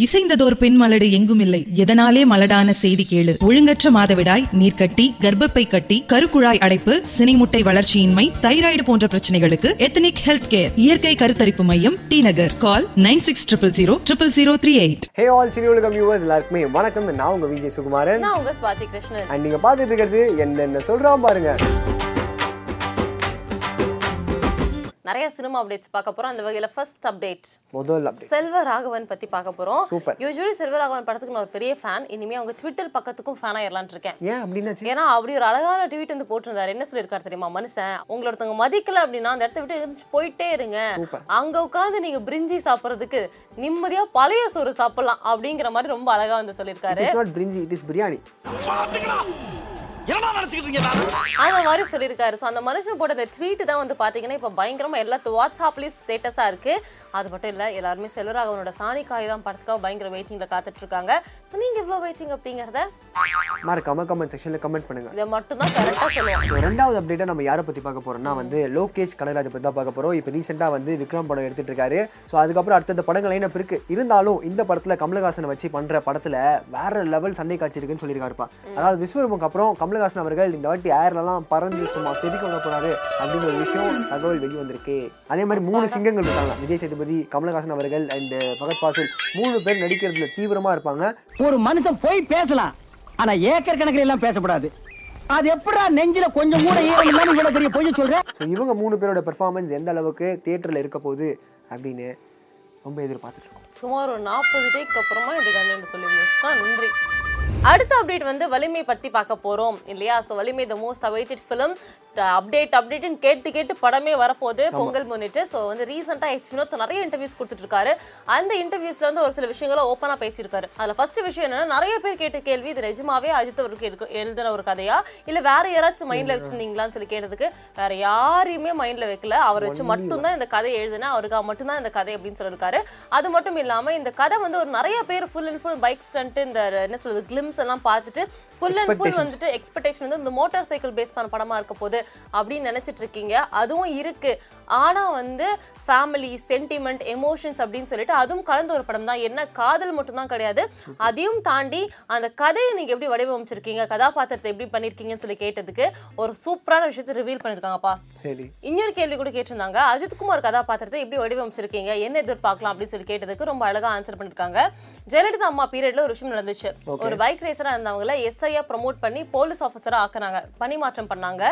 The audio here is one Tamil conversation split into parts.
இசைந்ததோர் பெண் மலடு எங்கும் இல்லை. எதனாலே மலடான செய்தி கேளு. ஒழுங்கற்ற மாதவிடாய் நீர்க்கட்டி கர்ப்பப்பை கட்டி கருக்குழாய் அடைப்பு சினைமுட்டை வளர்ச்சியின்மை தைராய்டு போன்ற பிரச்சனைகளுக்கு எத்தனிக் ஹெல்த் கேர் இயற்கை கருத்தரிப்பு மையம் T Nagar. Call nine six triple zero triple zero three eight. Hey all Cini Ulagam viewers எல்லாருக்குமே வணக்கம். நான் உங்க விஜய் சுகுமாரன். நான் உங்க ஸ்வாதி கிருஷ்ணன். அண்ட் நீங்க பார்த்துட்டு இருக்கிறது என்னென்ன சொல்றான் பாருங்க. நிறைய சினிமா அப்டேட்ஸ் பார்க்க போறோம். அந்த வகையில ஃபர்ஸ்ட் அப்டேட் முதல் அப்டேட் செல்வ ராகவன் பத்தி பார்க்க போறோம். Super. யூஸ்வலி செல்வ ராகவன் படத்துக்கு நான் ஒரு பெரிய ஃபேன் இனிமே அவங்க ட்விட்டர் பக்கத்துக்கும் ஃபேன் ஆயிரலாம்னு இருக்கேன். ஏன் அப்படின்னாச்சு? ஏன்னா அப்படி ஒரு அழகான ட்வீட் வந்து போட்டிருந்தாரு. என்ன சொல்லியிருக்காரு தெரியுமா மனுஷன்? உங்களை ஒருத்தவங்க மதிக்கல அப்படின்னா அந்த இடத்த விட்டு போயிட்டே இருங்க. அங்க உட்கார்ந்து நீங்க பிரிஞ்சி சாப்பிடுறதுக்கு நிம்மதியா பழைய சோறு சாப்பிடலாம் அப்படிங்கிற மாதிரி ரொம்ப அழகா வந்து சொல்லியிருக்காரு. It's not brinji it is biryani அந்த மாதிரி சொல்லியிருக்காரு. ஸோ அந்த மனுஷன் போட்ட அந்த ட்வீட் தான் வந்து பாத்தீங்கன்னா இப்போ பயங்கரமா எல்லா வாட்ஸ்அப்லயும் ஸ்டேட்டஸா இருக்கு. அது மட்டும் இல்ல எல்லாருமே செல்வராகவனோட சாணி காய் தான் படத்துக்காக பயங்கர வெயிட்டிங்ல காத்துட்டு இருக்காங்க. ஸோ நீங்க எவ்வளவு வெயிட்டிங் அப்படிங்கறத? மறக்காம கமெண்ட் செக்ஷன்ல கமெண்ட் பண்ணுங்க. இதை மட்டும் தான் கரெக்டா சொல்லுவோம். ரெண்டாவது அப்டேட்டா நம்ம யாரை பத்தி பார்க்க போறோம்னா வந்து லோகேஷ் கனகராஜ் பத்தி தான் பார்க்க போறோம். இப்போ ரீசெண்டா வந்து விக்ரம் படம் எடுத்துட்டு இருக்காரு. ஸோ அதுக்கப்புறம் அடுத்தடுத்த படங்கள் லைனப் இருக்கு. இருந்தாலும் இந்த படத்துல கமலஹாசனை வச்சு பண்ற படத்துல வேற லெவல் சண்டை காட்சி இருக்குன்னு சொல்லியிருக்காருப்பா. அதாவது விஸ்வரூபம் அப்புறம் கமலஹாசன் அவர்கள் இந்த வாட்டி ஏர்லலாம் பறந்து சும்மா தெரிவிக்க கொள்ள போறாரு அப்படின்னு ஒரு விஷயம் தகவல் வெளி வந்திருக்கு. அதே மாதிரி மூணு சிங்கங்கள் இருக்காங்க. விஜய் சேதுபதி கமலஹாசன் அவர்கள் அண்ட் பகத் ஃபாசில் மூணு பேர் நடிக்கிறதுல தீவிரமா இருப்பாங்க. ஒரு மனுஷன் போய் பேசலாம். ஆனா ஏக்கர் கணக்கில் எல்லாம் பேசக்கூடாது. அது எப்படா நெஞ்சில கொஞ்சம் கூட ஈரம் இல்லாம இவ்வளவு பெரிய பொய் சொல்ற? ஸோ இவங்க மூணு பேரோட பெர்ஃபார்மன்ஸ் எந்த அளவுக்கு தியேட்டரில் இருக்க போகுது அப்படின்னு ரொம்ப எதிர்பார்த்துட்டு இருக்கோம். சுமார் ஒரு நாற்பது டேக்கு அப்புறமா இந்த கண்டென்ட் சொல்லி முடிச்சுதான் நன்றி. அடுத்த அப்டேட் வந்து வலிமை பத்தி பார்க்க போறோம் இல்லையா? So Valimai the most awaited film update அப்டேட்னு கேட்டு கேட்டு படமே வரப்போகுது பொங்கல் முன்னிட்டு. ஸோ வந்து ரீசெண்டாக எக்ஸ் வினோத் நிறைய இன்டர்வியூஸ் கொடுத்துட்டு இருக்காரு அந்த இன்டர்வியூஸ்ல வந்து ஒரு சில விஷயங்களை ஓப்பனா பேசியிருக்காரு. அதுல ஃபர்ஸ்ட் விஷயம் என்னன்னா நிறைய பேர் கேட்ட கேள்வி இது நிஜமாவே அஜித் அவருக்கு இருக்கு எழுதின ஒரு கதையா? இல்ல வேற யாராச்சும் மைண்ட்ல வச்சிருந்தீங்களான்னு சொல்லி கேட்டதுக்கு வேற யாரையுமே மைண்ட்ல வைக்கல. அவர் வச்சு மட்டும்தான் இந்த கதை எழுதுனா அவருக்காக மட்டும்தான் இந்த கதை அப்படின்னு சொல்லியிருக்காரு. அது மட்டும் இல்லாம இந்த கதை வந்து ஒரு நிறைய பேர் full and full bike stunt இந்த என்ன சொல்றது கிளிம்ஸ் எல்லாம் பார்த்துட்டு ஃபுல் அண்ட் ஃபுல். வந்துட்டு எக்ஸ்பெக்டேஷன் வந்து இந்த மோட்டார் சைக்கிள் பேஸ் பண்ண படமா இருக்க போகுது அப்படின்னு நினைச்சிட்டு இருக்கீங்க. அதுவும் இருக்கு. ஆனா வந்து ஃபேமிலி சென்டிமெண்ட் எமோஷன்ஸ் அப்படின்னு சொல்லிட்டு அதுவும் கலந்த ஒரு படம் தான். என்ன காதல் மட்டும் தான் கிடையாது. அதையும் தாண்டி அந்த கதையை நீங்க எப்படி வடிவமைச்சிருக்கீங்க கதாபாத்திரத்தை எப்படி பண்ணிருக்கீங்கன்னு சொல்லி கேட்டதுக்கு ஒரு சூப்பரான விஷயத்தை ரிவீல் பண்ணிருக்காங்கப்பா. சரி. இன்னொரு கேள்வி கூட கேட்டிருந்தாங்க. அஜித்குமார் கதாபாத்திரத்தை எப்படி வடிவமைச்சிருக்கீங்க என்ன எதிர்பார்க்கலாம் அப்படின்னு சொல்லி கேட்டதுக்கு ரொம்ப அழகா ஆன்சர் பண்ணிருக்காங்க. ஜெயலலிதா அம்மா பீரியட்ல ஒரு விஷயம் நடந்துச்சு. ஒரு பைக் ரேசரா இருந்தவங்கள எஸ்ஐயா ப்ரமோட் பண்ணி போலீஸ் ஆஃபீஸரா ஆக்குனாங்க. பணிமாற்றம் பண்ணாங்க.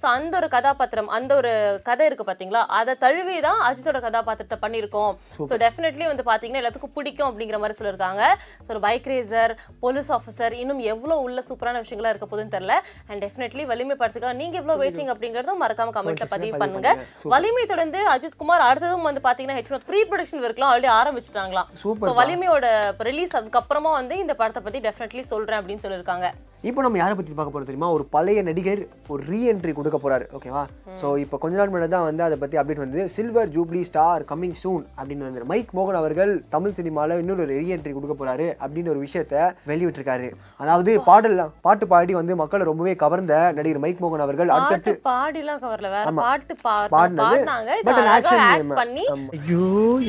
சோ அந்த ஒரு கதாபாத்திரம் அந்த ஒரு கதை இருக்கு பாத்தீங்களா? அதை தழுவி தான் அஜித்தோட கதாபாத்திரத்தை பண்ணிருக்கோம் ஸோ டெஃபினெட்லி வந்து பாத்தீங்கன்னா எல்லாத்துக்கும் பிடிக்கும் அப்படிங்கிற மாதிரி சொல்லியிருக்காங்க. ஸோ ஒரு பைக் ரேசர் போலீஸ் ஆஃபீஸர் இன்னும் எவ்வளவு உள்ள சூப்பரான விஷயங்களா இருக்க போகுதுன்னு தெரியல. அண்ட் டெஃபினெட்லி வலிமை படத்துக்காக நீங்க எவ்வளவு வெயிட்டிங் அப்படிங்கறதும் மறக்காம கமெண்ட்ல பதிவு பண்ணுங்க. வலிமை தொடர்ந்து அஜித் குமார் அடுத்ததும் வந்து பாத்தீங்கன்னா ஹெச் ப்ரீ ப்ரொடக்ஷன் ஒர்க்லாம் ஆல்ரெடி ஆரம்பிச்சிட்டாங்களாம். Super ஸோ வலிமையோட ரிலீஸ் அதுக்கப்புறமா வந்து இந்த படத்தை பற்றி டெஃபினெட்லி சொல்கிறேன் அப்படின்னு சொல்லியிருக்காங்க. இப்போ நம்ம யாரை பத்தி பார்க்க போறோம் தெரியுமா? ஒரு பழைய நடிகர் ஒரு ரீஎன்ட்ரி கொடுக்க போறாரு ஓகேவா ஸோ இப்போ கொஞ்ச நாள் முன்னாடி தான் வந்து அதை பத்தி அப்டேட் வந்து silver jubilee star coming soon அப்படின்னு வந்து மைக் மோகன் அவர்கள் தமிழ் சினிமால இன்னொரு ரீஎன்ட்ரி கொடுக்க போறாரு அப்படின்னு ஒரு விஷயத்த வெளியிட்டிருக்காரு. அதாவது பாடலாம் பாட்டு பாடி வந்து மக்களை ரொம்பவே கவர்ந்த நடிகர் மைக் மோகன் அவர்கள் அடுத்தடுத்து பாடிலாம் கவர்ல. வேற ஆமா. பாட்டு பா- பாடினது, பாடினாங்க. but இதை an அழகா action ஆக்ட் name. பண்ணி ஆமா. ஐயோ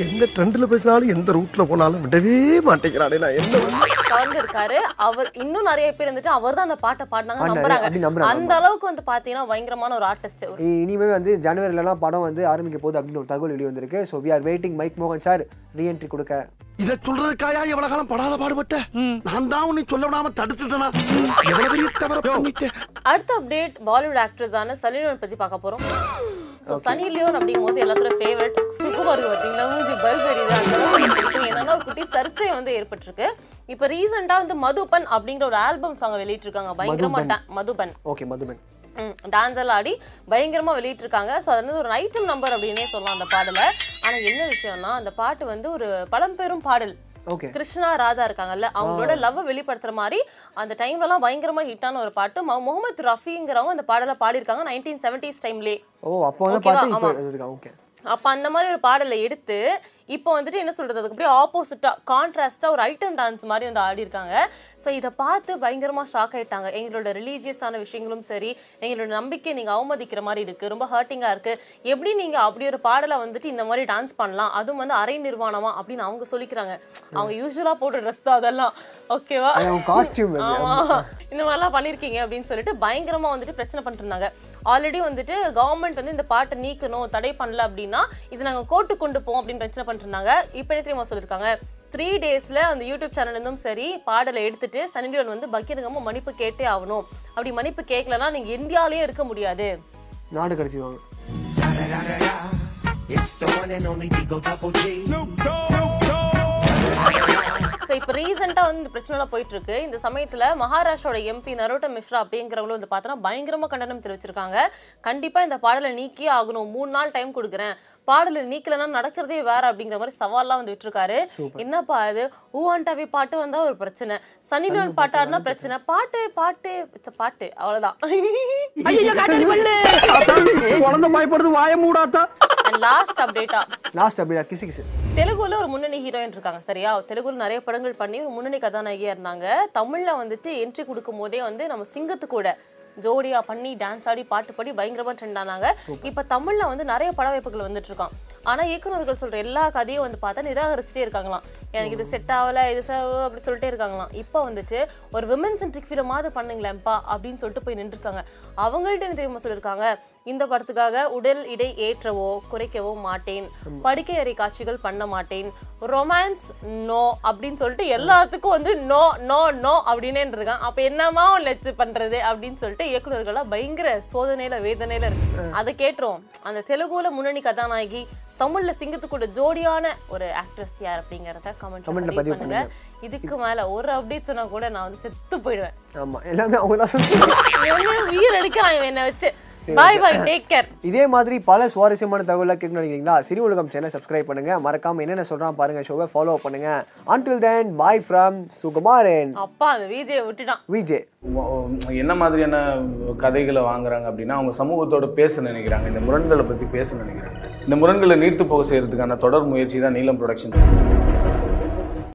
எந்த ட்ரெண்ட்ல பேசினாலும் எந்த ரூட்ல போனாலும் விடவே மாட்டேங்கிறானே நான். என்ன? பண்ண? கவர்ந்திருக்காரு அவர் இன்னும் நிறைய பேர் வந்துட்டு அவர் தான் அந்த பாட்டை பாடினாங்க. நம்புறாங்க. அந்த அளவுக்கு வந்து பாத்தீங்கன்னா பயங்கரமான ஒரு ஆர்டிஸ்ட் இனிமே வந்து ஜனவரிலலாம் படம் வந்து ஆரம்பிக்க போகுது அப்படின்னு ஒரு தகவல் வெளியே வந்திருக்கு. So we are waiting Mike மோகன் சார் ரீஎன்ட்ரி கொடுக்க. இத சொல்றதுக்காயா எவ்வளவு காலம் படாத பாடுபட்ட? நான் தான் உன்னை சொல்ல விடாம தடுத்துட்டேனா? அடுத்த அப்டேட் பாலிவுட் ஆக்ட்ரஸான சலினோன் பத்தி பார்க்க போறோம். ஸோ சனி லியோன் அப்படிங்கும் போது எல்லாத்தோட ஃபேவரட் சுகுமார் பார்த்தீங்கன்னா மூஞ்சி பல்ப் எரியுது அந்த. என்னன்னா ஒரு குட்டி சர்ச்சை வந்து ஏற்பட்டிருக்கு. இப்போ ரீசெண்டா வந்து மதுபன் அப்படிங்கிற ஒரு ஆல்பம் சாங் வெளியிட்டிருக்காங்க. பயங்கரமா மதுபன். மதுபன். ஓகே மதுமன் டான்ஸ் எல்லாம் ஆடி பயங்கரமா வெளியிட்டிருக்காங்க. ஸோ அது வந்து ஒரு ஐட்டம் நம்பர் அப்படின்னே சொல்லலாம் அந்த பாடலை. ஆனா என்ன விஷயம்னா அந்த பாட்டு வந்து ஒரு பழம்பெரும் பாடல். கிருஷ்ணா ராதா இருக்காங்கல்ல அவங்களோட லவ் வெளிப்படுத்துற மாதிரி அந்த டைம்ல எல்லாம் பயங்கரமா ஹிட்டான ஒரு பாட்டு. முகமது ரஃபிங்கிறவங்க அந்த பாடலை பாடியிருக்காங்க நைன்டீன் செவன்டிஸ் டைம்லே ஓ அப்போ வந்து? பாட்டு அப்ப அந்த மாதிரி ஒரு பாடலை எடுத்து இப்போ வந்துட்டு என்ன சொல்றது அதுக்கு அப்படியே ஆப்போசிட்டா கான்ட்ராஸ்டா ஒரு ஐட்டம் டான்ஸ் மாதிரி வந்து ஆடி இருக்காங்க. ஸோ இதை பார்த்து பயங்கரமா ஷாக் ஆயிட்டாங்க. எங்களோட ரிலீஜியஸான விஷயங்களும் சரி எங்களோட நம்பிக்கை நீங்க அவமதிக்கிற மாதிரி இருக்கு ரொம்ப ஹர்ட்டிங்கா இருக்கு. எப்படி நீங்க அப்படி ஒரு பாடலை வந்துட்டு இந்த மாதிரி டான்ஸ் பண்ணலாம்? அதுவும் வந்து அரை நிர்வாணமா அப்படின்னு அவங்க சொல்லிக்கிறாங்க. அவங்க யூஸ்வலா போடுற ட்ரெஸ் தான் அதெல்லாம். ஓகேவா காஸ்டியூம் ஆமா. இந்த மாதிரிலாம் பண்ணிருக்கீங்க அப்படின்னு சொல்லிட்டு பயங்கரமா வந்துட்டு பிரச்சனை பண்ணிட்டு இருந்தாங்க. ஆல்ரெடி வந்துட்டு கவர்மெண்ட் வந்து இந்த பாட்டை நீக்கணும் தடை பண்ணல அப்படின்னா இது நாங்க கோர்ட்டு கொண்டு போவோம் அப்படின்னு பிரச்சனை பண்ணிட்டு இருந்தாங்க இப்போ என்ன தெரியுமா சொல்லியிருக்காங்க த்ரீ டேஸ்ல அந்த யூடியூப் சேனல் இருந்தும் சரி பாடலை எடுத்துட்டு சனி லியோன் வந்து பக்கீரங்கம்மா மன்னிப்பு கேட்டே ஆகணும். அப்படி மன்னிப்பு கேட்கலன்னா நீங்க இந்தியாலயே இருக்க முடியாது. நாடு கடத்திடுவாங்க ஸோ இப்போ ரீசெண்டாக வந்து இந்த பிரச்சனைலாம் போயிட்டு இருக்கு இந்த சமயத்துல மகாராஷ்டிரோட எம்பி நரோட்ட மிஸ்ரா அப்படிங்கிறவங்களும் வந்து பார்த்தோன்னா பயங்கரமா கண்டனம் தெரிவிச்சிருக்காங்க. கண்டிப்பா இந்த பாடலை நீக்கியே ஆகணும். மூணு நாள் டைம் கொடுக்குறேன். பாடலை நீக்கலன்னா நடக்கிறதே வேற அப்படிங்கிற மாதிரி சவால்லாம் வந்து விட்டுருக்காரு. என்னப்பா இது? ஊவாண்டாவே பாட்டு வந்தா ஒரு பிரச்சனை. சனிலியோன் பாட்டாருனா பிரச்சனை. பாட்டு பாட்டு. it's a பாட்டு. அவ்வளவுதான். லாஸ்ட் அப்டேட்டா லாஸ்ட் அப்படியா கிசு கிசு. தெலுங்குல ஒரு முன்னணி ஹீரோயின் இருக்காங்க சரியா? தெலுங்குல நிறைய படங்கள் பண்ணி ஒரு முன்னணி கதாநாயகியா இருந்தாங்க. தமிழ்ல வந்துட்டு என்ட்ரி கொடுக்கும் போதே வந்து நம்ம சிங்கத்து கூட ஜோடியா பண்ணி டான்ஸ் ஆடி பாட்டு பாடி பயங்கரமா ட்ரெண்ட் ஆனாங்க. இப்ப தமிழ்ல வந்து நிறைய பட வாய்ப்புகள் வந்துட்டு இருக்கான் ஆனா இயக்குனர்கள் சொல்ற எல்லா கதையும் வந்து பார்த்தா நிராகரிச்சுட்டே இருக்காங்களாம். எனக்கு இது செட் ஆகல இது அப்படி சொல்லிட்டே இருக்காங்களாம். இப்போ வந்துட்டு ஒரு விமன் சென்ட்ரிக் ஃபிலிமாவது பண்ணுங்களேன்ப்பா அப்படின்னு சொல்லிட்டு போய் நின்றுருக்காங்க. அவங்கள்ட்ட என்ன தெரியுமா சொல்லியிருக்காங்க? இந்த படத்துக்காக உடல் இடை ஏற்றவோ குறைக்கவோ மாட்டேன். படுக்கை அறை காட்சிகள் பண்ண மாட்டேன். ரொமான்ஸ் நோ அப்படின்னு சொல்லிட்டு எல்லாத்துக்கும் வந்து நோ நோ நோ அப்படின்னே இருக்கான் அப்ப என்னமா லெச்சு பண்றது அப்படின்னு சொல்லிட்டு இயக்குனர்கள்லாம் பயங்கர சோதனையில வேதனையில இருக்கு. அதை கேட்டுரும் அந்த தெலுங்குல முன்னணி கதாநாயகி தமிழ்ல சிங்கத்துக்கூட ஜோடியான ஒரு ஆக்ட்ரஸ் யார் அப்படிங்கறத கமெண்ட் பதிவு பண்ணுங்க. இதுக்கு மேல ஒரு அப்டேட் சொன்னா கூட நான் வந்து செத்து போயிடுவேன். ஆமா எல்லாமே அவங்க தான் எடுக்கிறான் என்ன வச்சு. பாய் பாய் டேக் கேர் இதே மாதிரி பல சுவாரஸ்யமான தகவலை கேட்கணும் நினைக்கிறீங்களா சிறு உலகம் சேனல் சப்ஸ்கிரைப் பண்ணுங்க. மறக்காம என்னென்ன சொல்றான் பாருங்க ஷோவை ஃபாலோ பண்ணுங்க. Until then bye from Sukumaran அப்பா அந்த விஜயை விட்டுட்டான். விஜய். என்ன மாதிரியான கதைகளை வாங்குறாங்க அப்படின்னா அவங்க சமூகத்தோட பேச நினைக்கிறாங்க. இந்த முரண்களை பற்றி பேச நினைக்கிறாங்க. இந்த முரண்களை நீர்த்து போக செய்யறதுக்கான தொடர் முயற்சி தான் நீலம் ப்ரொடக்ஷன்